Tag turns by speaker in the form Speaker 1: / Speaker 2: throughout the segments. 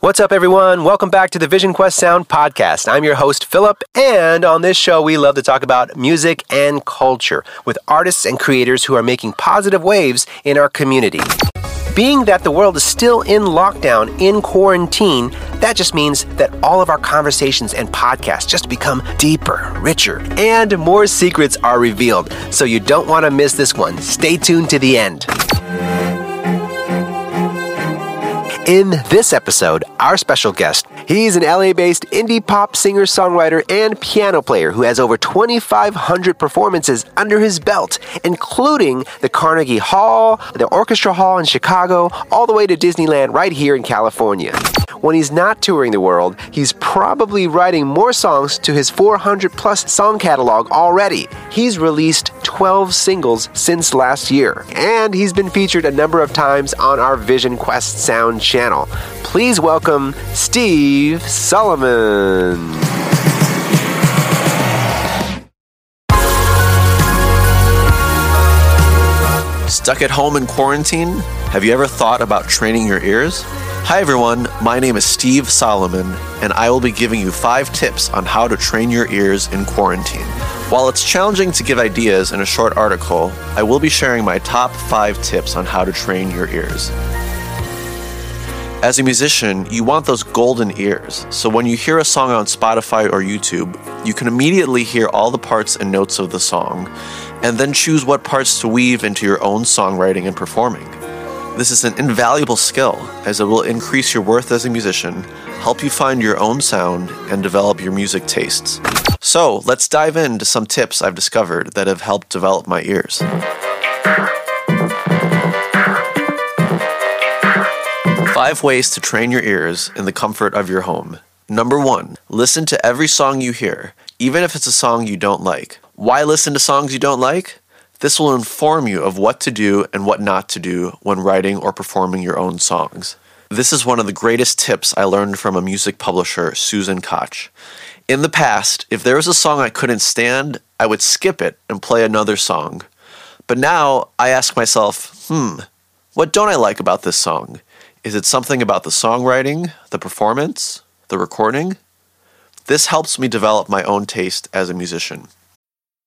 Speaker 1: What's up, everyone? Welcome back to the Vision Quest Sound Podcast. I'm your host, Philip, and on this show, we love to talk about music and culture with artists and creators who are making positive waves in our community. Being that the world is still in lockdown, in quarantine, that just means that all of our conversations and podcasts just become deeper, richer, and more secrets are revealed. So you don't want to miss this one. Stay tuned to the end. In this episode, our special guest, he's an LA based indie pop singer, songwriter, and piano player who has over 2,500 performances under his belt, including the Carnegie Hall, the Orchestra Hall in Chicago, all the way to Disneyland right here in California. When he's not touring the world, he's probably writing more songs to his 400 plus song catalog already. He's released 12 singles since last year, and he's been featured a number of times on our Vision Quest Sound channel. Please welcome Steve Solomon.
Speaker 2: Stuck at home in quarantine? Have you ever thought about training your ears? Hi everyone, my name is Steve Solomon, and I will be giving you five tips on how to train your ears in quarantine. While it's challenging to give ideas in a short article, I will be sharing my top five tips on how to train your ears. As a musician, you want those golden ears, so when you hear a song on Spotify or YouTube, you can immediately hear all the parts and notes of the song, and then choose what parts to weave into your own songwriting and performing. This is an invaluable skill, as it will increase your worth as a musician, help you find your own sound, and develop your music tastes. So, let's dive into some tips I've discovered that have helped develop my ears. Five ways to train your ears in the comfort of your home. Number one, listen to every song you hear, even if it's a song you don't like. Why listen to songs you don't like? This will inform you of what to do and what not to do when writing or performing your own songs. This is one of the greatest tips I learned from a music publisher, Susan Koch. In the past, if there was a song I couldn't stand, I would skip it and play another song. But now I ask myself, hmm, what don't I like about this song? Is it something about the songwriting, the performance, the recording? This helps me develop my own taste as a musician.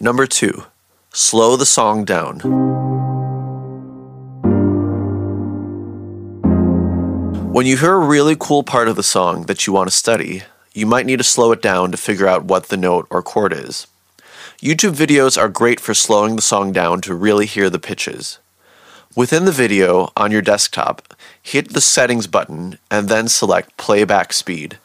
Speaker 2: Number two, slow the song down. When you hear a really cool part of the song that you want to study, you might need to slow it down to figure out what the note or chord is. YouTube videos are great for slowing the song down to really hear the pitches. Within the video on your desktop, hit the settings button and then select playback speed.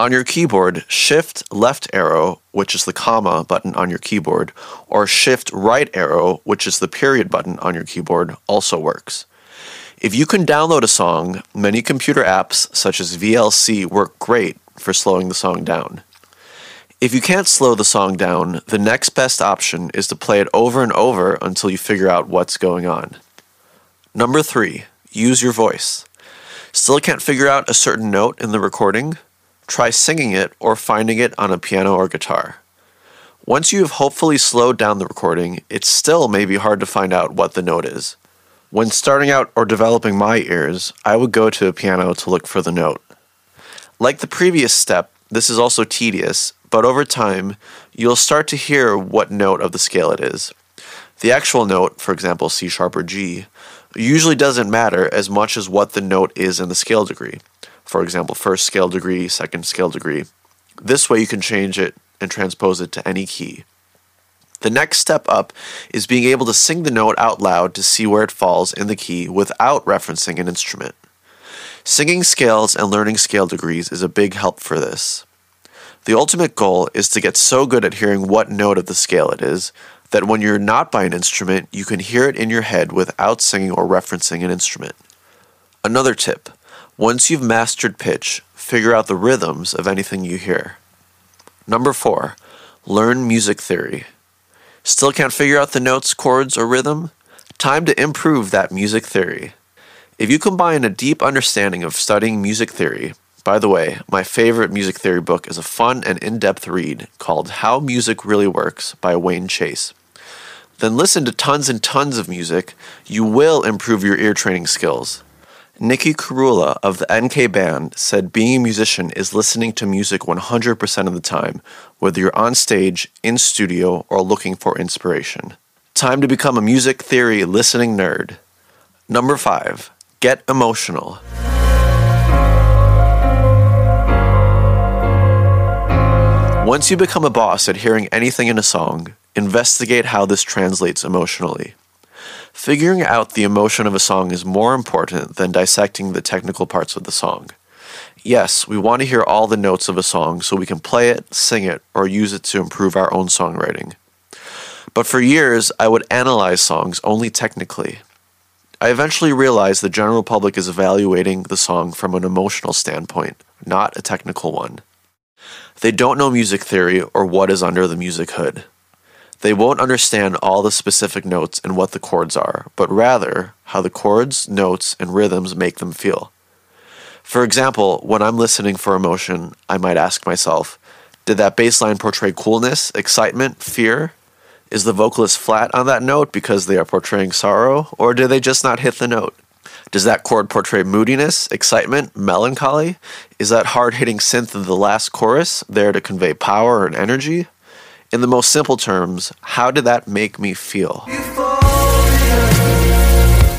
Speaker 2: On your keyboard, shift left arrow, which is the comma button on your keyboard, or shift right arrow, which is the period button on your keyboard, also works. If you can download a song, many computer apps such as VLC work great for slowing the song down. If you can't slow the song down, the next best option is to play it over and over until you figure out what's going on. Number three, use your voice. Still can't figure out a certain note in the recording? Try singing it or finding it on a piano or guitar. Once you have hopefully slowed down the recording, it still may be hard to find out what the note is. When starting out or developing my ears, I would go to a piano to look for the note. Like the previous step, this is also tedious, but over time, you'll start to hear what note of the scale it is. The actual note, for example C sharp or G, usually doesn't matter as much as what the note is in the scale degree for example, first scale degree, second scale degree. This way you can change it and transpose it to any key. The next step up is being able to sing the note out loud to see where it falls in the key without referencing an instrument. Singing scales and learning scale degrees is a big help for this. The ultimate goal is to get so good at hearing what note of the scale it is that when you're not by an instrument, you can hear it in your head without singing or referencing an instrument. Another tip Once you've mastered pitch, figure out the rhythms of anything you hear. Number four, learn music theory. Still can't figure out the notes, chords, or rhythm? Time to improve that music theory. If you combine a deep understanding of studying music theory, by the way, my favorite music theory book is a fun and in depth read called How Music Really Works by Wayne Chase. Then listen to tons and tons of music, you will improve your ear training skills. Nikki Kurula of the NK Band said being a musician is listening to music 100% of the time, whether you're on stage, in studio, or looking for inspiration. Time to become a music theory listening nerd. Number five, get emotional. Once you become a boss at hearing anything in a song, investigate how this translates emotionally. Figuring out the emotion of a song is more important than dissecting the technical parts of the song. Yes, we want to hear all the notes of a song so we can play it, sing it, or use it to improve our own songwriting. But for years, I would analyze songs only technically. I eventually realized the general public is evaluating the song from an emotional standpoint, not a technical one. They don't know music theory or what is under the music hood. They won't understand all the specific notes and what the chords are, but rather how the chords, notes, and rhythms make them feel. For example, when I'm listening for emotion, I might ask myself, did that bass line portray coolness, excitement, fear? Is the vocalist flat on that note because they are portraying sorrow, or did they just not hit the note? Does that chord portray moodiness, excitement, melancholy? Is that hard hitting synth of the last chorus there to convey power and energy? In the most simple terms, how did that make me feel?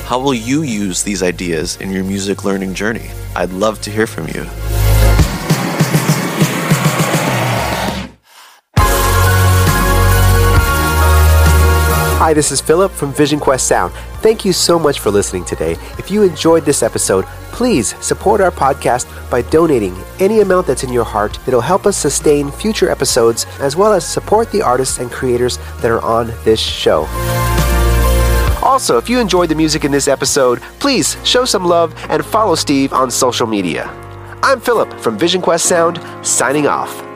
Speaker 2: How will you use these ideas in your music learning journey? I'd love to hear from you.
Speaker 1: Hi, this is Philip from Vision Quest Sound. Thank you so much for listening today. If you enjoyed this episode, please support our podcast by donating any amount that's in your heart. It'll help us sustain future episodes as well as support the artists and creators that are on this show. Also, if you enjoyed the music in this episode, please show some love and follow Steve on social media. I'm Philip from Vision Quest Sound, signing off.